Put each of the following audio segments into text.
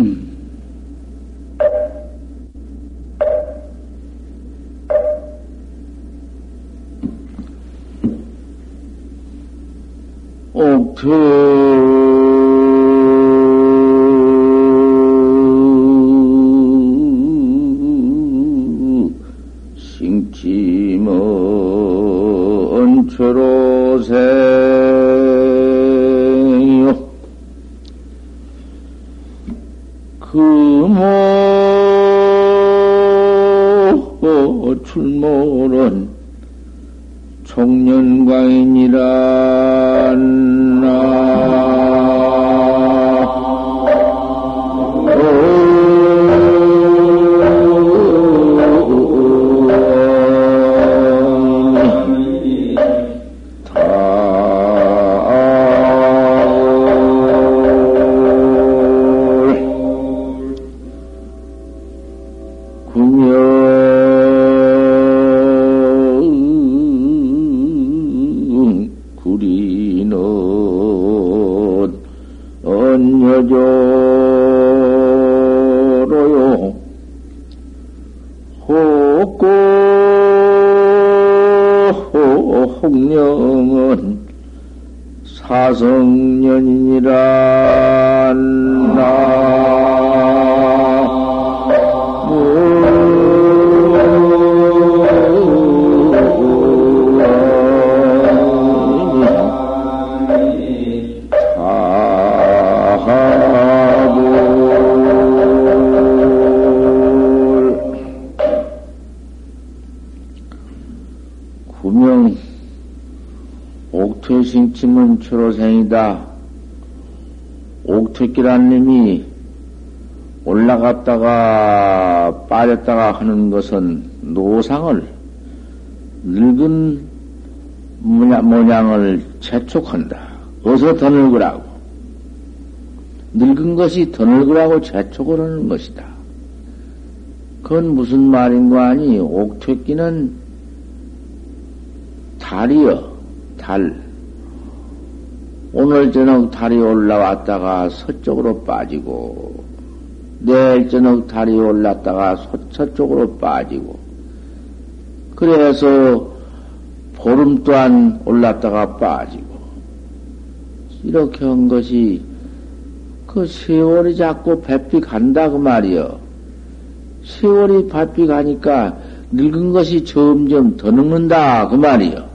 음. 옥 신침은 초로생이다. 옥토끼란 님이 올라갔다가 빠졌다가 하는 것은 노상을 늙은 모양 을 재촉한다. 어서 더 늙으라고. 늙은 것이 더 늙으라고 재촉을 하는 것이다. 그건 무슨 말인가 하니, 옥퇴끼는 달이여, 달. 오늘 저녁 달이 올라왔다가 서쪽으로 빠지고, 내일 저녁 달이 올랐다가 서쪽으로 빠지고, 그래서 보름 또한 올랐다가 빠지고, 이렇게 한 것이 그 세월이 자꾸 배비 간다 그 말이여. 세월이 배비 가니까 늙은 것이 점점 더 늙는다 그 말이여.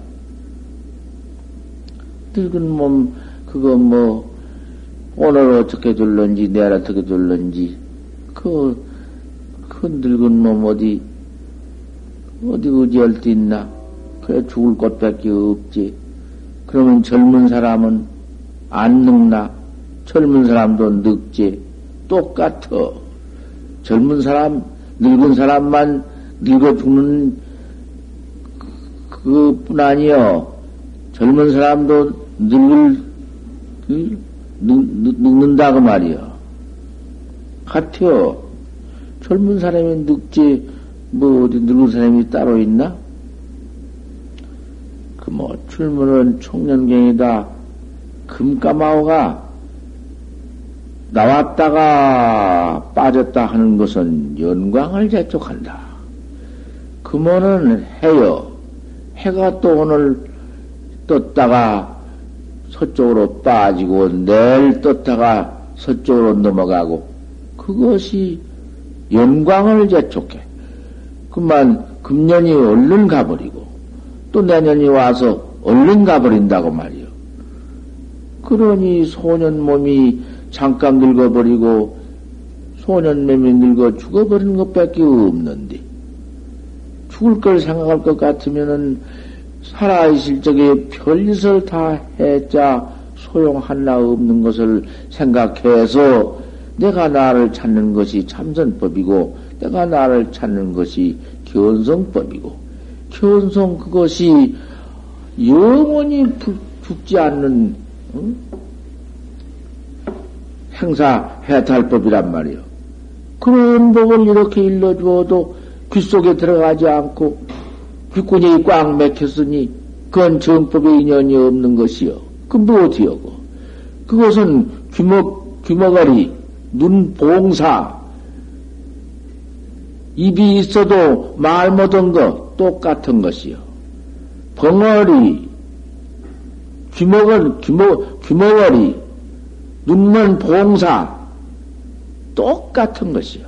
늙은 몸 그거 뭐, 오늘 어떻게 둘런지, 내일 어떻게 둘런지, 그, 그 늙은 몸 어디, 어디 의지할 데 있나? 그래 죽을 것밖에 없지. 그러면 젊은 사람은 안 늙나? 젊은 사람도 늙지. 똑같아. 젊은 사람, 늙은 사람만 늙어 죽는 그뿐 아니요. 젊은 사람도 늙을 늙, 늙는다 그 말이요. 같아요. 젊은 사람이 늙지 뭐 어디 늙은 사람이 따로 있나? 그 뭐 출문은 청년경이다. 금까마오가 나왔다가 빠졌다 하는 것은 연광을 재촉한다. 금오는 해요. 해가 또 오늘 떴다가 서쪽으로 빠지고 내일 떴다가 서쪽으로 넘어가고 그것이 영광을 재촉해. 그만 금년이 얼른 가버리고 또 내년이 와서 얼른 가버린다고 말이요. 그러니 소년 몸이 잠깐 늙어버리고 소년 몸이 늙어 죽어버리는 것밖에 없는데 죽을 걸 생각할 것 같으면은 살아있을 적에 별짓을 다 했자 소용 하나 없는 것을 생각해서 내가 나를 찾는 것이 참선법이고 내가 나를 찾는 것이 견성법이고 견성 그것이 영원히 죽지 않는 응? 행사 해탈법이란 말이요. 그런 법을 이렇게 일러주어도 귀 속에 들어가지 않고 귓구녕이 꽉 막혔으니 그건 정법에 인연이 없는 것이요. 그럼 뭐 어디여고? 그것은 귀먹, 귀먹아리, 눈 봉사, 입이 있어도 말 못한 거 똑같은 것이요. 벙어리, 귀먹은, 귀먹, 귀먹어리, 눈먼 봉사, 똑같은 것이요.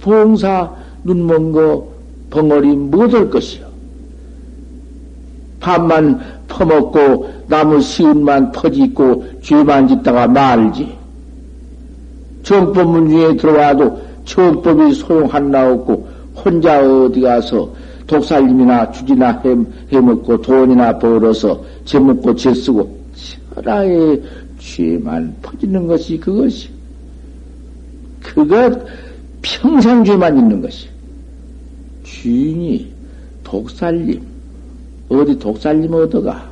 봉사, 눈먼 거, 벙어리 못할 것이요. 밥만 퍼먹고 나무 시운만 퍼짓고 죄만 짓다가 말지. 정법문 중에 들어와도 정법이 소용하나 없고 혼자 어디 가서 독살림이나 주지나 해, 해먹고 돈이나 벌어서 재먹고 재쓰고 천하에 죄만 퍼지는 것이 그것이 그것 평생 죄만 있는 것이 주인이 독살림 어디 독살림 얻어가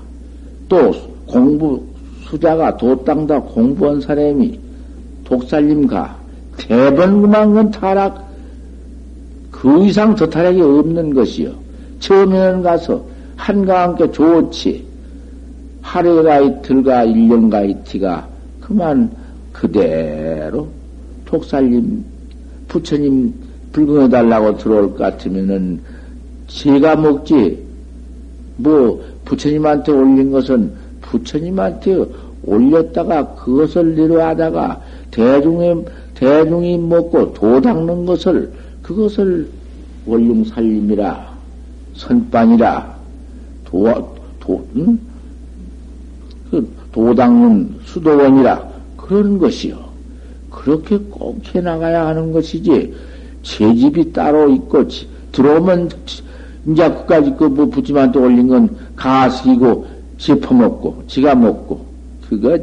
또 공부 수자가 도땅다 공부한 사람이 독살림 가 대번 그만 건 타락 그 이상 더 타락이 없는 것이요. 처음에는 가서 한가 함께 좋지 하루가 이틀가 일년가 이티가 그만 그대로 독살림 부처님 불금해달라고 들어올 것 같으면은 제가 먹지 뭐 부처님한테 올린 것은 부처님한테 올렸다가 그것을 내려하다가 대중의 대중이 먹고 도 닦는 것을 그것을 원룡살림이라 선빵이라 도, 도, 응? 그 도닦는 수도원이라 그런 것이요. 그렇게 꼭 해나가야 하는 것이지, 제 집이 따로 있고, 들어오면, 이제 그까지 그뭐 부침한테 올린 건 가식이고, 짚어먹고, 지가 먹고, 그거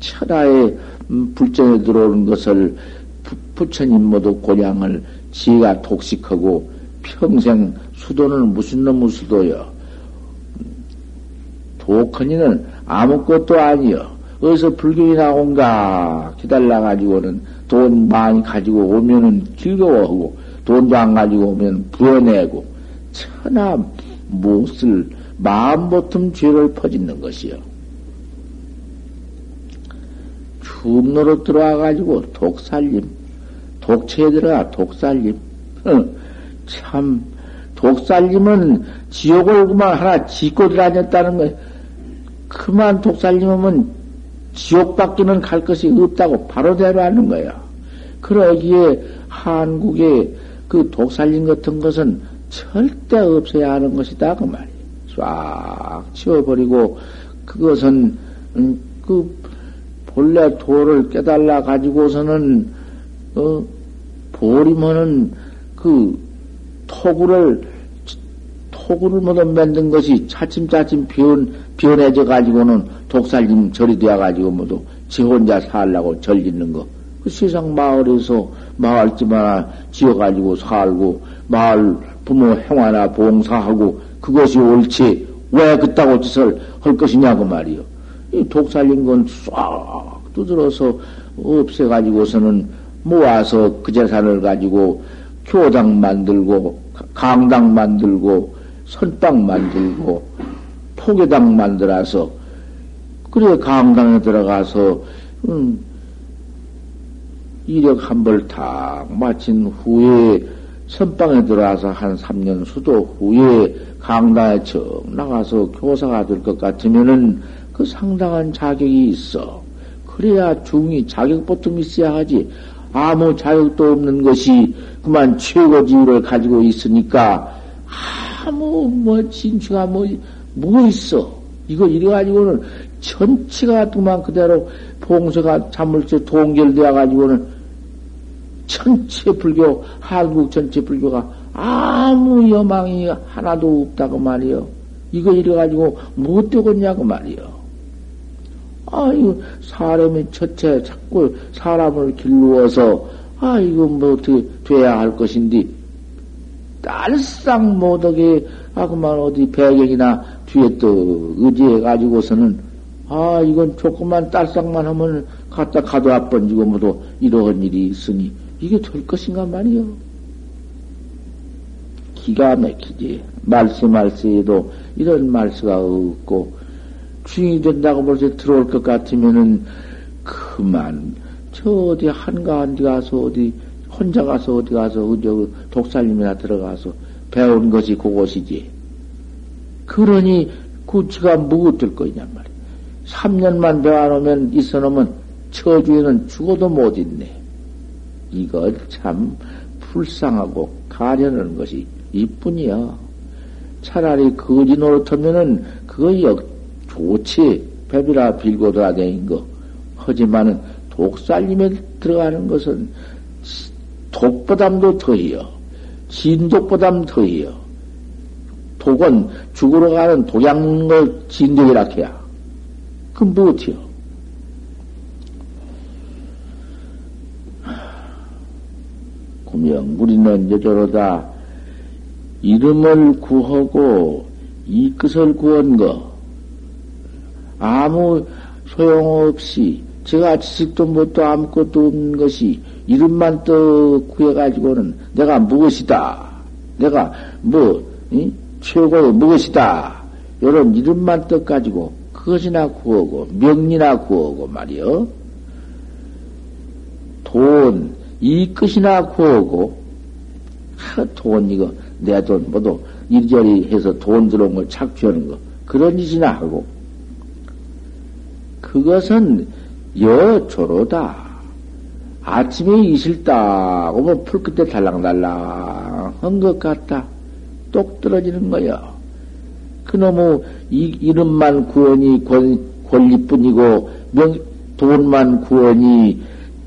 천하에 음, 불정에 들어오는 것을 부, 처님 모두 고량을 지가 독식하고 평생 수도는 무슨 놈의 수도요? 도커니는 아무것도 아니요. 어디서 불경이 나온가 기다려가지고는 돈 많이 가지고 오면은 즐거워하고 돈도 안 가지고 오면 부어내고 천하 무엇을 마음 보틈 죄를 퍼짓는 것이요. 충노로 들어와가지고 독살림, 독체에 들어가 독살림. 어, 참, 독살림은 지옥을 그만 하나 짓고 들어다녔다는 거 그만 독살림하면 지옥 밖에는 갈 것이 없다고 바로 대로 하는 거야. 그러기에 한국의 그 독살림 같은 것은 절대 없어야 하는 것이다. 그 말이야. 싹 치워버리고 그것은, 음, 그 본래 도를 깨달라 가지고서는 어, 보리면은 그 토구를 토구를 모두 만든 것이 차츰차츰 변 변해져 가지고는 독살림 절이 되어 가지고 모두 지 혼자 살라고 절 짓는 거. 그 세상 마을에서 마을집 하나 지어 가지고 살고 마을 부모 행화나 봉사하고 그것이 옳지 왜 그따구 짓을 할 것이냐고 말이요. 이 독살린 건싹 두드러서 없애가지고서는 모아서 그 재산을 가지고 교당 만들고, 강당 만들고, 선빵 만들고, 포교당 만들어서, 그래, 강당에 들어가서, 음, 이력 한 벌 탁 마친 후에 선방에 들어와서 한 3년 수도 후에 강당에 척 나가서 교사가 될 것 같으면은 그 상당한 자격이 있어. 그래야 중이 자격 보통 있어야 하지. 아무 자격도 없는 것이 그만 최고지위를 가지고 있으니까 아무 뭐 진취가 뭐, 뭐 있어. 이거 이래가지고는 전체가 그만 그대로 봉서가 자물쇠 동결되어 가지고는 전체 불교, 한국 전체 불교가 아무 여망이 하나도 없다고 말이요. 이거 이래가지고 못 되겠냐고 말이요. 아, 이거 사람이 첫째 자꾸 사람을 길루어서, 아, 이거 뭐 어떻게 돼야 할 것인데, 딸상 못하게, 아, 그만 어디 배경이나 뒤에 또 의지해가지고서는, 아, 이건 조금만 딸상만 하면 갖다 가둬아 번지고 뭐도 이러한 일이 있으니, 이게 될 것인가 말이요. 기가 막히지. 말씀 말씀에도 이런 말씀가 없고, 주인이 된다고 벌써 들어올 것 같으면은 그만 저 어디 한가한 데 가서 어디 혼자 가서 어디 가서 어디 독살님이나 들어가서 배운 것이 그것이지. 그러니 그 지가 무엇될 거냐 말이야. 3년만 배워놓으면 있어놓으면 처주에는 죽어도 못 있네. 이거 참 불쌍하고 가련한 것이 이뿐이야. 차라리 거지 노릇하면은 그거 역 좋지. 배비라 빌고도 다닌 거. 하지만은 독살림에 들어가는 것은 독보담도 더해요. 진독보담 더해요. 독은 죽으러 가는 독약 먹는 걸 진독이라 해야. 그럼 무엇이요? 구명 우리는 여조로다 이름을 구하고 이 끝을 구한 거 아무 소용없이 제가 지식도 뭣도 아무것도 없는 것이 이름만 또 구해가지고는 내가 무엇이다. 내가 뭐, 이? 최고의 무엇이다. 이런 이름만 떠 가지고 그것이나 구하고, 명리나 구하고 말이요. 돈, 이 끝이나 구하고, 하, 돈 이거, 내 돈, 뭐도 이리저리 해서 돈 들어온 걸 착취하는 거, 그런 짓이나 하고, 그것은 여조로다. 아침에 딱 오면 풀 끝에 달랑달랑 한 것 같다. 똑 떨어지는 거야. 그놈의 이, 이름만 구원이 권, 권리뿐이고 명, 돈만 구원이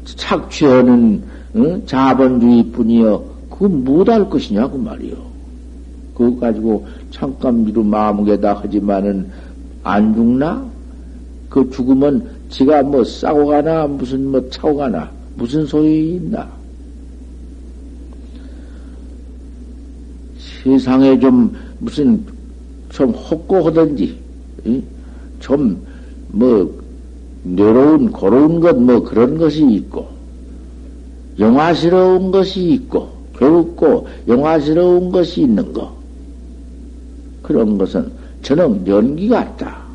착취하는 어? 자본주의뿐이여 그거 못할 것이냐고 말이요. 그거 가지고 잠깐 미루 마음에다 하지만은 안 죽나? 그 죽으면 지가 뭐 싸고 가나 무슨 뭐 차고 가나 무슨 소용이 있나? 세상에 좀 무슨 좀 혹고하든지 좀 뭐 내로운 고로운 것 뭐 그런 것이 있고 영화스러운 것이 있고 괴롭고 영화스러운 것이 있는 거 그런 것은 저는 연기 같다.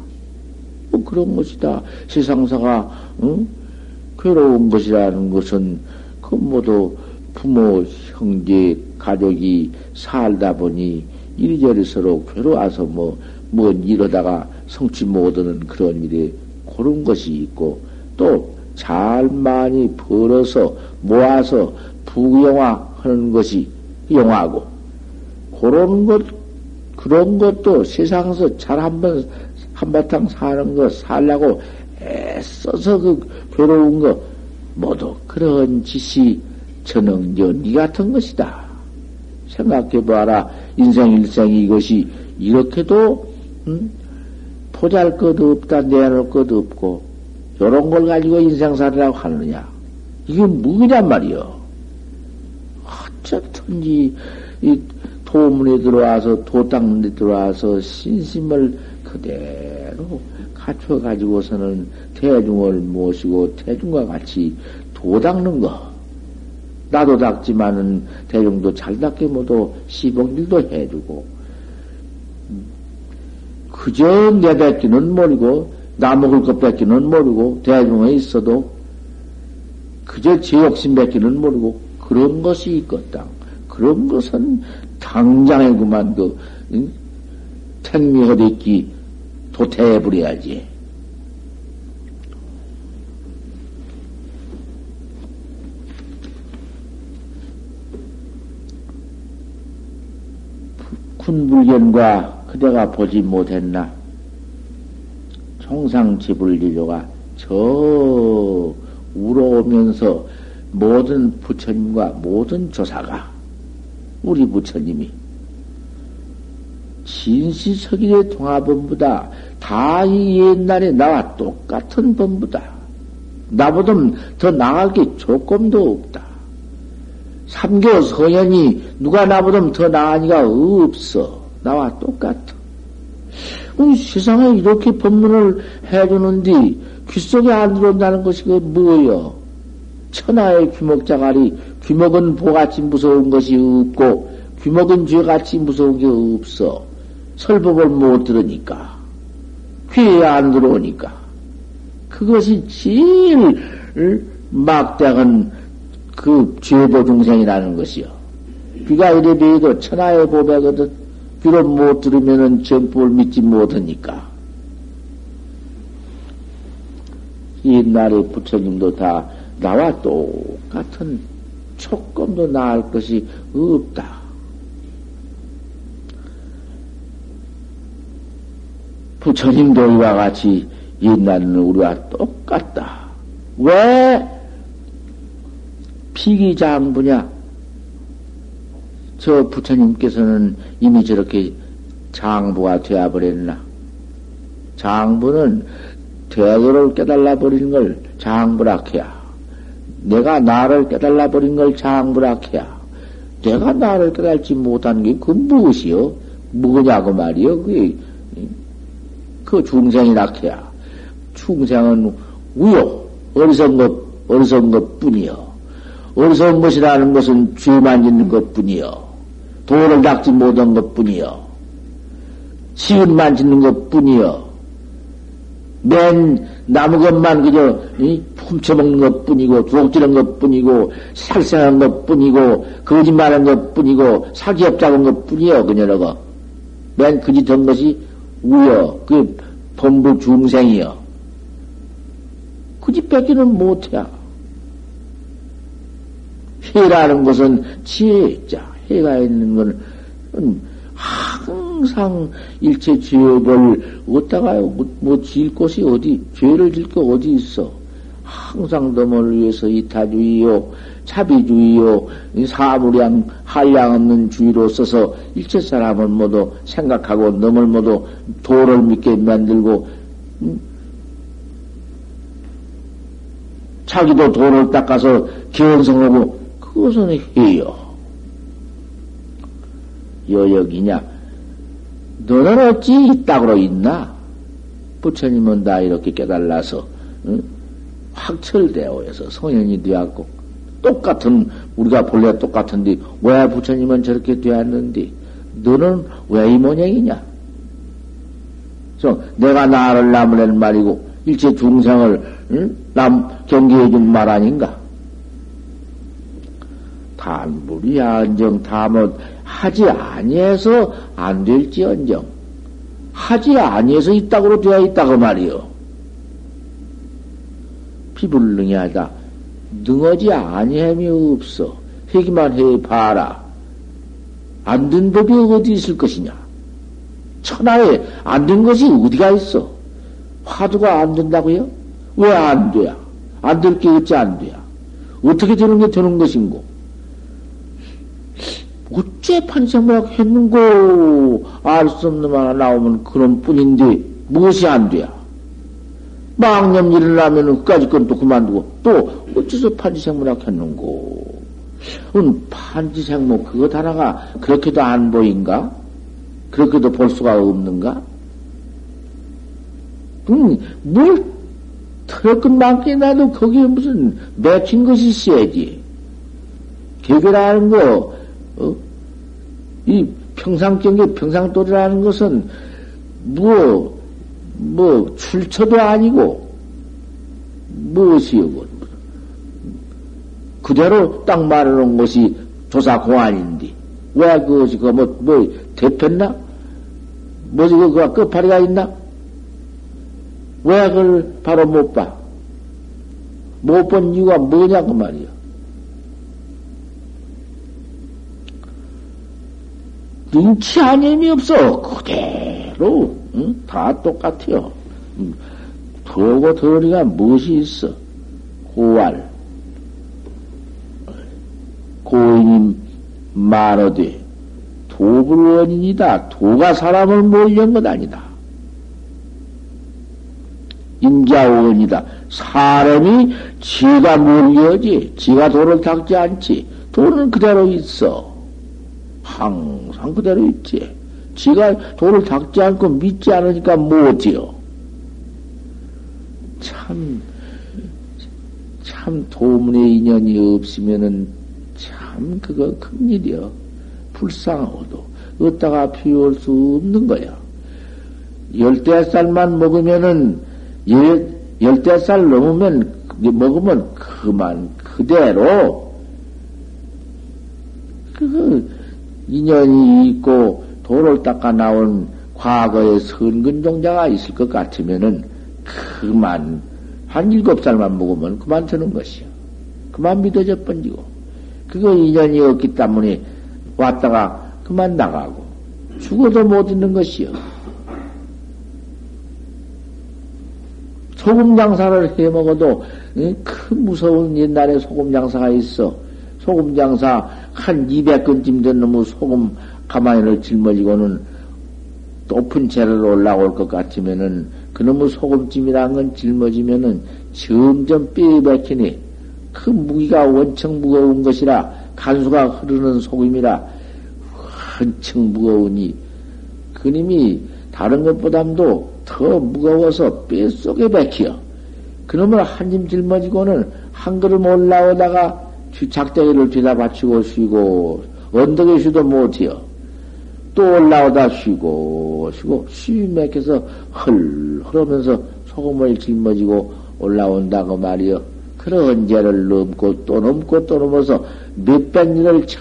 뭐 그런 것이다. 세상사가 응? 괴로운 것이라는 것은 그 모두 부모, 형제, 가족이 살다 보니 이리저리 서로 괴로워서 뭐, 뭐 이러다가 성취 못하는 그런 일이 그런 것이 있고 또 잘 많이 벌어서 모아서 부영화 하는 것이 영화고 그런 것, 그런 것도 세상에서 잘 한번 한바탕 사는 거 살라고 애써서 그 괴로운 거 모두 그런 짓이 저는 연기 같은 것이다. 생각해봐라. 인생 일생이 이것이 이렇게도 음? 포잘 것도 없다 내놓을 것도 없고 요런 걸 가지고 인생살이라고 하느냐. 이게 무기란 말이요. 어쨌든지 이 도문에 들어와서 도땅에 들어와서 신심을 그대로 갖춰 가지고서는 대중을 모시고 대중과 같이 도 닦는 거. 나도 닦지만은 대중도 잘 닦게 모두 시봉일도 해주고. 그저 내 뱉기는 모르고, 나 먹을 것 뱉기는 모르고, 대중에 있어도 그저 제 욕심 뱉기는 모르고, 그런 것이 있겠다. 그런 것은 당장에 그만 그, 응? 택미허댔기 도태해버려야지. 군불견과 그대가 보지 못했나? 총상지불리조가 저 우러오면서 모든 부처님과 모든 조사가 우리 부처님이 진시석일의 통화본부다. 다 이 옛날에 나와 똑같은 본부다. 나보다 더게 조금도 없다. 삼교 서연이 누가 나보다 더 나으니가 없어. 나와 똑같아. 어, 세상에 이렇게 법문을 해주는데 귓속에 안 들어온다는 것이 그 뭐여? 천하의 귀목자갈이 귀목은 보같이 무서운 것이 없고 귀목은 죄같이 무서운 게 없어. 설법을 못 들으니까. 귀에 안 들어오니까. 그것이 제일 막대한 그 죄보 중생이라는 것이요. 귀가 이래 비해도 천하의 보배거든. 귀로 못 들으면은 전법을 믿지 못하니까. 옛날에 부처님도 다 나와 똑같은 조금도 나을 것이 없다. 부처님도 이와 같이 옛날에는 우리와 똑같다. 왜 피기장부냐? 저 부처님께서는 이미 저렇게 장부가 되어버렸나? 장부는 대도를 깨달아 버리는 걸 장부락해야. 내가 나를 깨달아 버린 걸 장부락해야. 내가 나를 깨달지 못한 게 그 무엇이요? 뭐냐고 말이요? 그게 그 중생이락해야. 충생은 우요. 어리석은 것, 어리석은 것 뿐이요. 어리석은 것이라는 것은 죄만 짓는 것 뿐이요. 도를 닦지 못한 것 뿐이요. 시은만 짓는 것 뿐이요. 맨 나무 것만 그저 훔쳐먹는 것 뿐이고 두둑지는 것 뿐이고 살생한 것 뿐이고 거짓말한 것 뿐이고 사기업 잡은 것 뿐이요 그녀라가 맨 그짓한 것이 우여 그 본부 중생이여 그짓 뺏기는 못해 해라는 것은 지혜자 해가 있는 것은 항상 일체 죄업을 어디다가요? 뭐, 뭐, 질 곳이 어디, 죄를 질 거 어디 있어? 항상 너을 위해서 이타주의요, 차비주의요, 사무량, 한량 없는 주의로 써서 일체 사람은 모두 생각하고 넘을 모두 도를 믿게 만들고, 음? 자기도 도를 닦아서 견성하고, 그것은 해요. 여역이냐? 너는 어찌 이따구로 있나? 부처님은 다 이렇게 깨달아서 응? 확철되어서 성현이 되었고 똑같은 우리가 본래 똑같은데 왜 부처님은 저렇게 되었는데 너는 왜 이 모양이냐? 그래서 내가 나를 남으란 말이고 일체 중생을 응? 남 경계해 준 말 아닌가? 단불이 안정 다못 하지 아니해서 안 될지언정 하지 아니해서 있다고 되어 있다고 말이요. 비불능이하다. 능하지 아니함이 없어. 회기만 해 봐라. 안 된 법이 어디 있을 것이냐? 천하에 안 된 것이 어디가 있어? 화두가 안 된다고요? 왜 안 돼야? 안 될 게 어찌 안 돼야? 어떻게 되는 게 되는 것인고? 판생모락 했는고 알 수 없는 하나 나오면 그런 뿐인데 무엇이 안 돼야? 망념 일어나면 그까지 건 또 그만두고 또 어째서 판지생모락 했는고? 은 판지생모 그것 하나가 그렇게도 안 보인가? 그렇게도 볼 수가 없는가? 음, 뭘 털끝 많게 나도 거기에 무슨 맺힌 것이 있어야지. 개별하는 거, 어? 이 평상경계 평상도리라는 것은 뭐, 뭐, 출처도 아니고, 무엇이요, 그대로 딱 말해놓은 것이 조사공안인데, 왜 그것이, 그 뭐, 뭐, 대폈나? 뭐지, 그거 끝파리가 있나? 왜 그걸 바로 못 봐? 못 본 이유가 뭐냐고 말이야. 눈치 아님이 없어. 그대로, 응? 다 똑같아요. 응. 더고 더리가 무엇이 있어? 고알. 고인이 말하되, 도불원인이다. 도가 사람을 몰린 것 아니다. 인자원이다. 사람이 지가 몰려지. 지가 도를 닦지 않지. 도는 그대로 있어. 항 상 그대로 있지. 지가 도를 닦지 않고 믿지 않으니까 못해요. 참, 참 도문의 인연이 없으면은 참 그거 큰일이여. 불쌍하고도 어디다가 피울 수 없는 거야. 열대 살만 먹으면은 열, 열대 살 넘으면 먹으면 그만 그대로 그 인연이 있고 도를 닦아 나온 과거의 선근종자가 있을 것 같으면은 그만 한 일곱 살만 먹으면 그만 되는 것이요. 그만 믿어져 번지고 그거 인연이 없기 때문에 왔다가 그만 나가고 죽어도 못 있는 것이요. 소금 장사를 해 먹어도 큰 무서운 옛날에 소금 장사가 있어. 소금 장사 한 200근쯤 된 놈의 소금 가마니를 짊어지고는 높은 채를 올라올 것 같으면은 그놈의 소금찜이라는 건 짊어지면은 점점 뼈에 박히니 그 무기가 원청 무거운 것이라 간수가 흐르는 소금이라 한층 무거우니 그님이 다른 것보담도 더 무거워서 뼛속에 박혀. 그놈을 한 짐 짊어지고는 한 걸음 올라오다가 작대기를 뒤다 받치고 쉬고 언덕에 쉬도 못해요. 또 올라오다 쉬고 쉬고 쉬 맥혀서 헐 흐르면서 소금을 짊어지고 올라온다고 말이요. 그런 죄를 넘고 또 넘고 또 넘어서 몇백 년을 쳐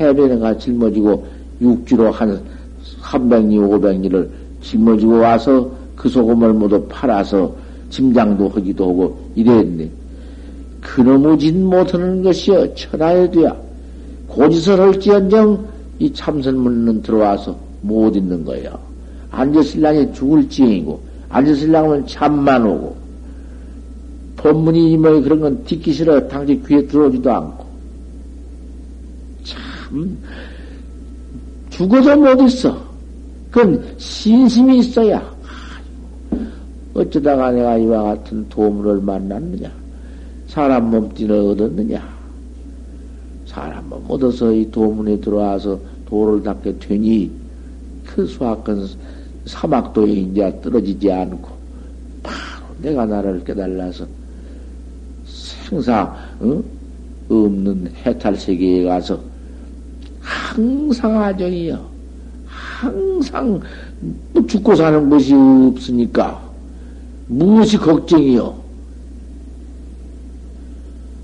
해변에가 짊어지고 육지로 한 300리, 500리를 짊어지고 와서 그 소금을 모두 팔아서 짐장도 하기도 하고 이랬네. 그놈의 짓 못하는 것이여 천하에 돼야 고지설 할지언정 이 참선문은 들어와서 못 있는 거예요. 앉았을랑에 죽을 지경이고 앉았을랑은 잠만 오고 법문이 이모이 그런 건 듣기 싫어 당시 귀에 들어오지도 않고 참 죽어도 못 있어. 그건 신심이 있어야. 어쩌다가 내가 이와 같은 도물을 만났느냐? 사람 몸띠를 얻었느냐? 사람 몸 얻어서 이 도문에 들어와서 도를 닦게 되니 그 수학은 사막도에 이제 떨어지지 않고 바로 내가 나를 깨달아서 생사 어? 없는 해탈 세계에 가서 항상 아정이요. 항상 뭐 죽고 사는 것이 없으니까 무엇이 걱정이요?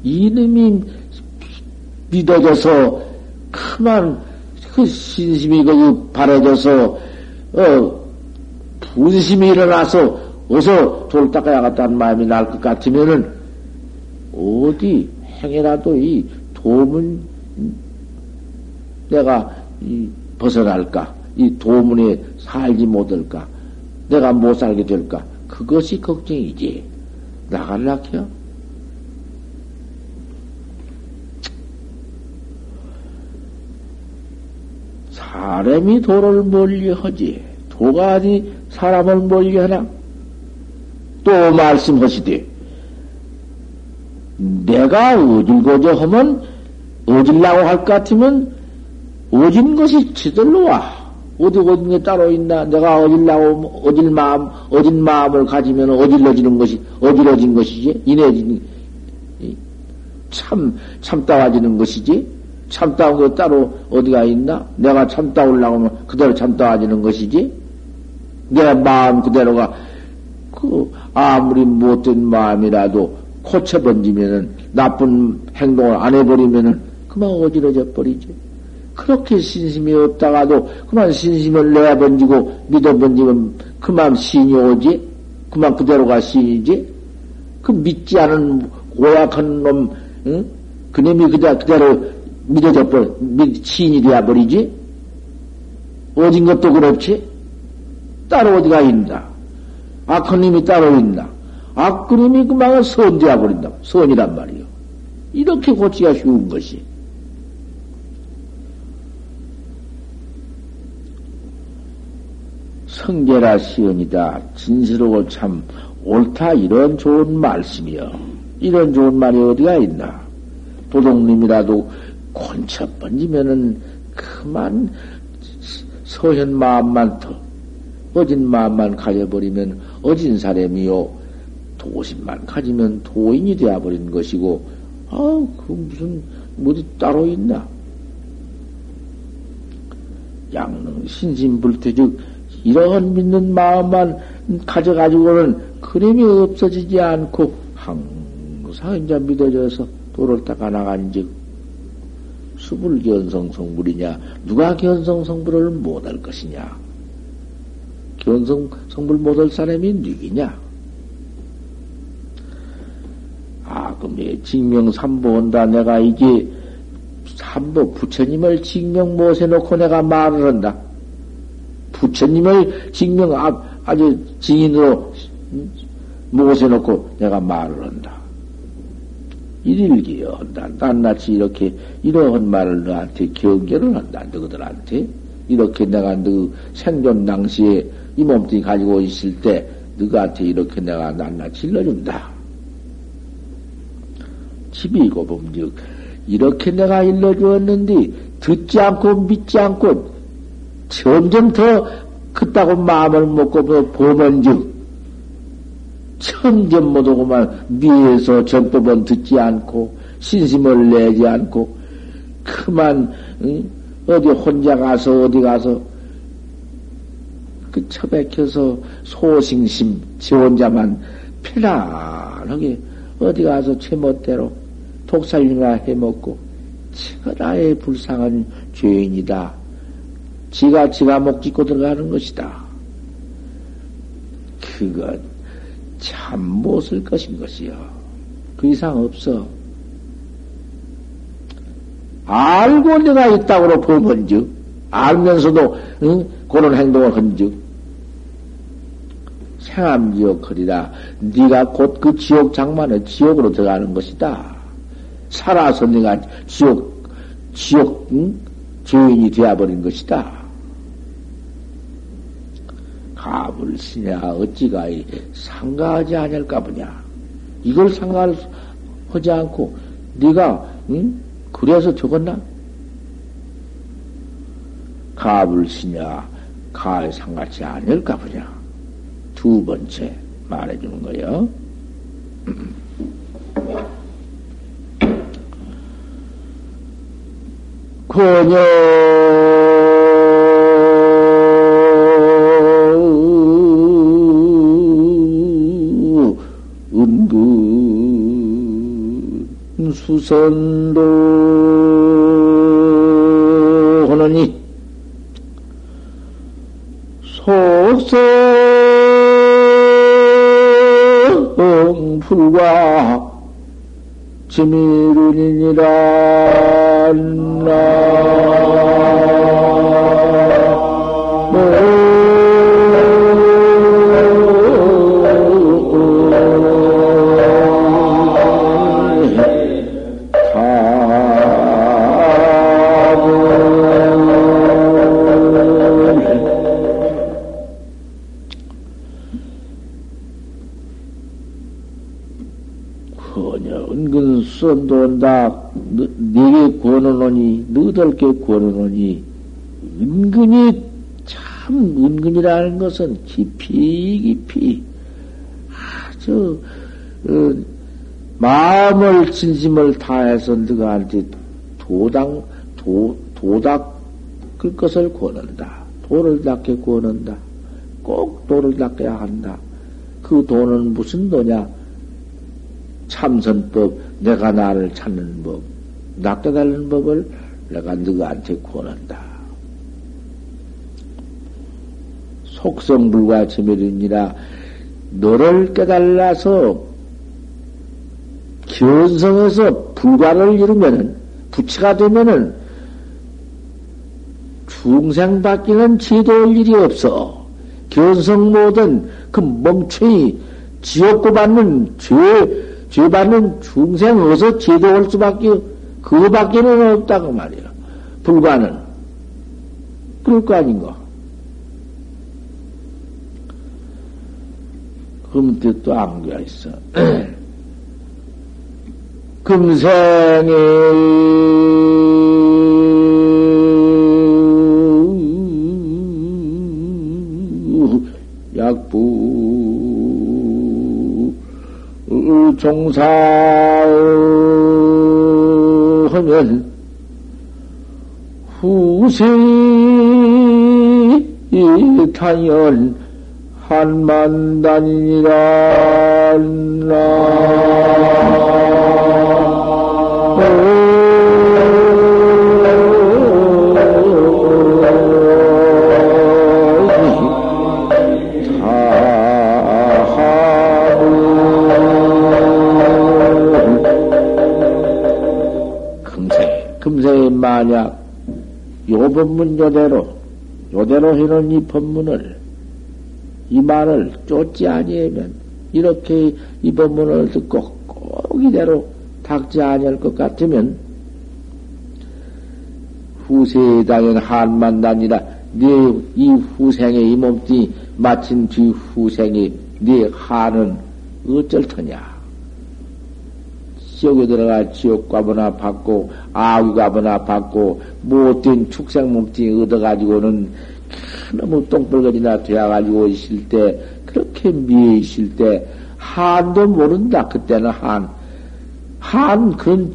이놈이 믿어져서 그만 그 신심이 거기 바래져서 어 분심이 일어나서 어서 돌 닦아야겠다는 마음이 날 것 같으면은 어디 행해라도 이 도문 내가 이 벗어날까? 이 도문에 살지 못할까? 내가 못 살게 될까? 그것이 걱정이지. 나갈라켜 사람이 도를 멀리 하지 도가 어디 사람을 멀리 하나 또 말씀하시되 내가 어질고저 하면 어질라고 할 것 같으면 어진 것이 지들로 와. 어디 어딘 게 따로 있나? 내가 어질라고, 어질 마음, 어진 마음을 가지면 어질러지는 것이, 어질러진 것이지? 인해진, 참, 참다워지는 것이지? 참다운 거 따로 어디가 있나? 내가 참다우려고 하면 그대로 참다워지는 것이지? 내 마음 그대로가, 그, 아무리 못된 마음이라도 고쳐 번지면은, 나쁜 행동을 안 해버리면은, 그만 어지러져 버리지. 그렇게 신심이 없다가도 그만 신심을 내야 번지고 믿어 번지면 그만 신이 오지? 그만 그대로가 신이지? 그 믿지 않은 고약한 놈, 응? 그놈이 그대로 믿어져 버려, 신이 되어 버리지? 어진 것도 그렇지? 따로 어디가 있나? 악한 놈이 따로 있나? 악한 놈이 그만 선되어 버린다. 선이란 말이요. 이렇게 고치기가 쉬운 것이. 성계라 시언이다. 진실하고 참 옳다. 이런 좋은 말씀이여. 이런 좋은 말이 어디가 있나? 도둑님이라도 곤쳐 번지면은 그만 서현 마음만 더 어진 마음만 가져버리면 어진 사람이요. 도심만 가지면 도인이 되어버린 것이고, 아, 그 무슨, 어디 따로 있나? 양능 신심불태즉 이런 믿는 마음만 가져가지고는 그림이 없어지지 않고 항상 이제 믿어져서 도를 닦아 나간 즉, 수불 견성 성불이냐, 누가 견성 성불을 못할 것이냐, 견성 성불 못할 사람이 누구냐? 아, 그럼 징명 삼보 한다. 내가 이게 삼보 부처님을 징명 못해 놓고 내가 말을 한다. 부처님을 징명 아, 아주 증인으로 못해 놓고 내가 말을 한다. 일일기여 한다. 낱낱이 이렇게 이러한 말을 너한테 경계를 한다. 너희들한테. 이렇게 내가 너 생존 당시에 이 몸뚱이 가지고 있을 때 너희한테 이렇게 내가 낱낱이 일러준다. 집이고 범즉 이렇게 내가 일러주었는데 듣지 않고 믿지 않고 점점 더 크다고 마음을 먹고 보면 즉 점점 못오고만 미에서 정법은 듣지 않고 신심을 내지 않고 그만 응? 어디 혼자 가서 어디 가서 그 처박혀서 소싱심 지 혼자만 편안하게 어디 가서 제멋대로 독살이나 해먹고 천하의 불쌍한 죄인이다. 지가 지가 목 짚고 들어가는 것이다. 그건 참 못쓸 것인 것이요. 그 이상 없어. 알고 내가 있다고 보면 즉, 알면서도, 응? 그런 행동을 한 즉, 생암지옥 거리라. 네가 곧 그 지옥 장만의 지옥으로 들어가는 것이다. 살아서 네가 지옥, 지옥, 응? 죄인이 되어버린 것이다. 가불시냐, 어찌가 상가하지 않을까 보냐. 이걸 상가하지 않고, 네가, 응? 그래서 적었나? 가불시냐, 가에 상가치 않을까 보냐. 두 번째 말해주는 거요. 권여 수선도 하느니 속성 불과 지미룬이니라 너들께 권하노니, 은근히, 참, 은근이라는 것은 깊이, 깊이, 아주, 어, 마음을, 진심을 다해서 너가한테 도당, 도, 도닥, 그 것을 권한다. 도를 닦게 권한다. 꼭 도를 닦아야 한다. 그 도는 무슨 도냐? 참선법, 내가 나를 찾는 법, 낚아달라는 법을 내가 너희한테 권한다. 속성불과 제멸이니라 너를 깨달아서 견성해서 불과를 이루면은 부치가 되면은 중생 받기는 지도할 일이 없어. 견성 모든 그 멍청이 지옥고 받는 죄 죄 받는 중생 어서 제도할 수밖에, 그거밖에는 없다고 말이야. 불과는. 그럴 거 아닌가. 그럼 또 안개가 있어. 금생에 약부 종사하면 후세 탄연 한만단이니라 법문 요대로 요대로 해놓은 이 법문을 이 말을 쫓지 아니하면 이렇게 이 법문을 듣고 꼭 이대로 닥지 아니할 것 같으면 후세에 당연 한만단이라 네 이 후생의 이 몸띠 마친 뒤 후생이 네 한은 어쩔 터냐? 지옥에 들어가 지옥 가거나 받고 아귀 가거나 받고 못된 축생 몸띠 얻어가지고는 너무 똥벌거지나 되어가지고 있을 때 그렇게 미에 있을 때 한도 모른다. 그때는 한. 한 그런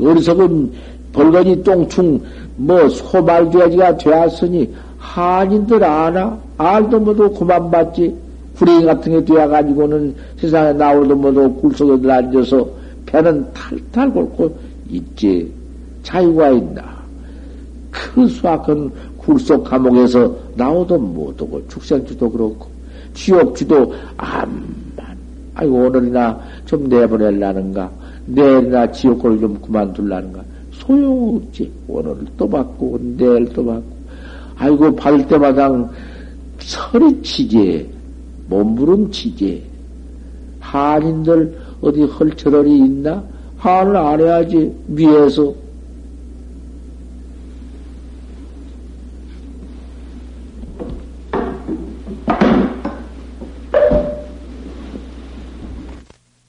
어리석은 벌거지 똥충 뭐 소말돼지가 되었으니 한인들 아나? 알도 모두 그만 받지. 구레이 같은 게 되어가지고는 세상에 나오도 모두 굴속에 앉아서 배는 탈탈 곪고 있지. 자유가 있나? 그 수학은 굴속 감옥에서 나오도 못하고 축생주도 그렇고 지옥주도 암만. 아이고 오늘이나 좀 내보낼라는가? 내일이나 지옥골 좀 그만둘라는가? 소용없지. 오늘 또 받고 내일 또 받고. 아이고 받을 때마다 서리치지 몸부림치지. 한인들 어디 헐처러리 있나? 한을 안 해야지 위에서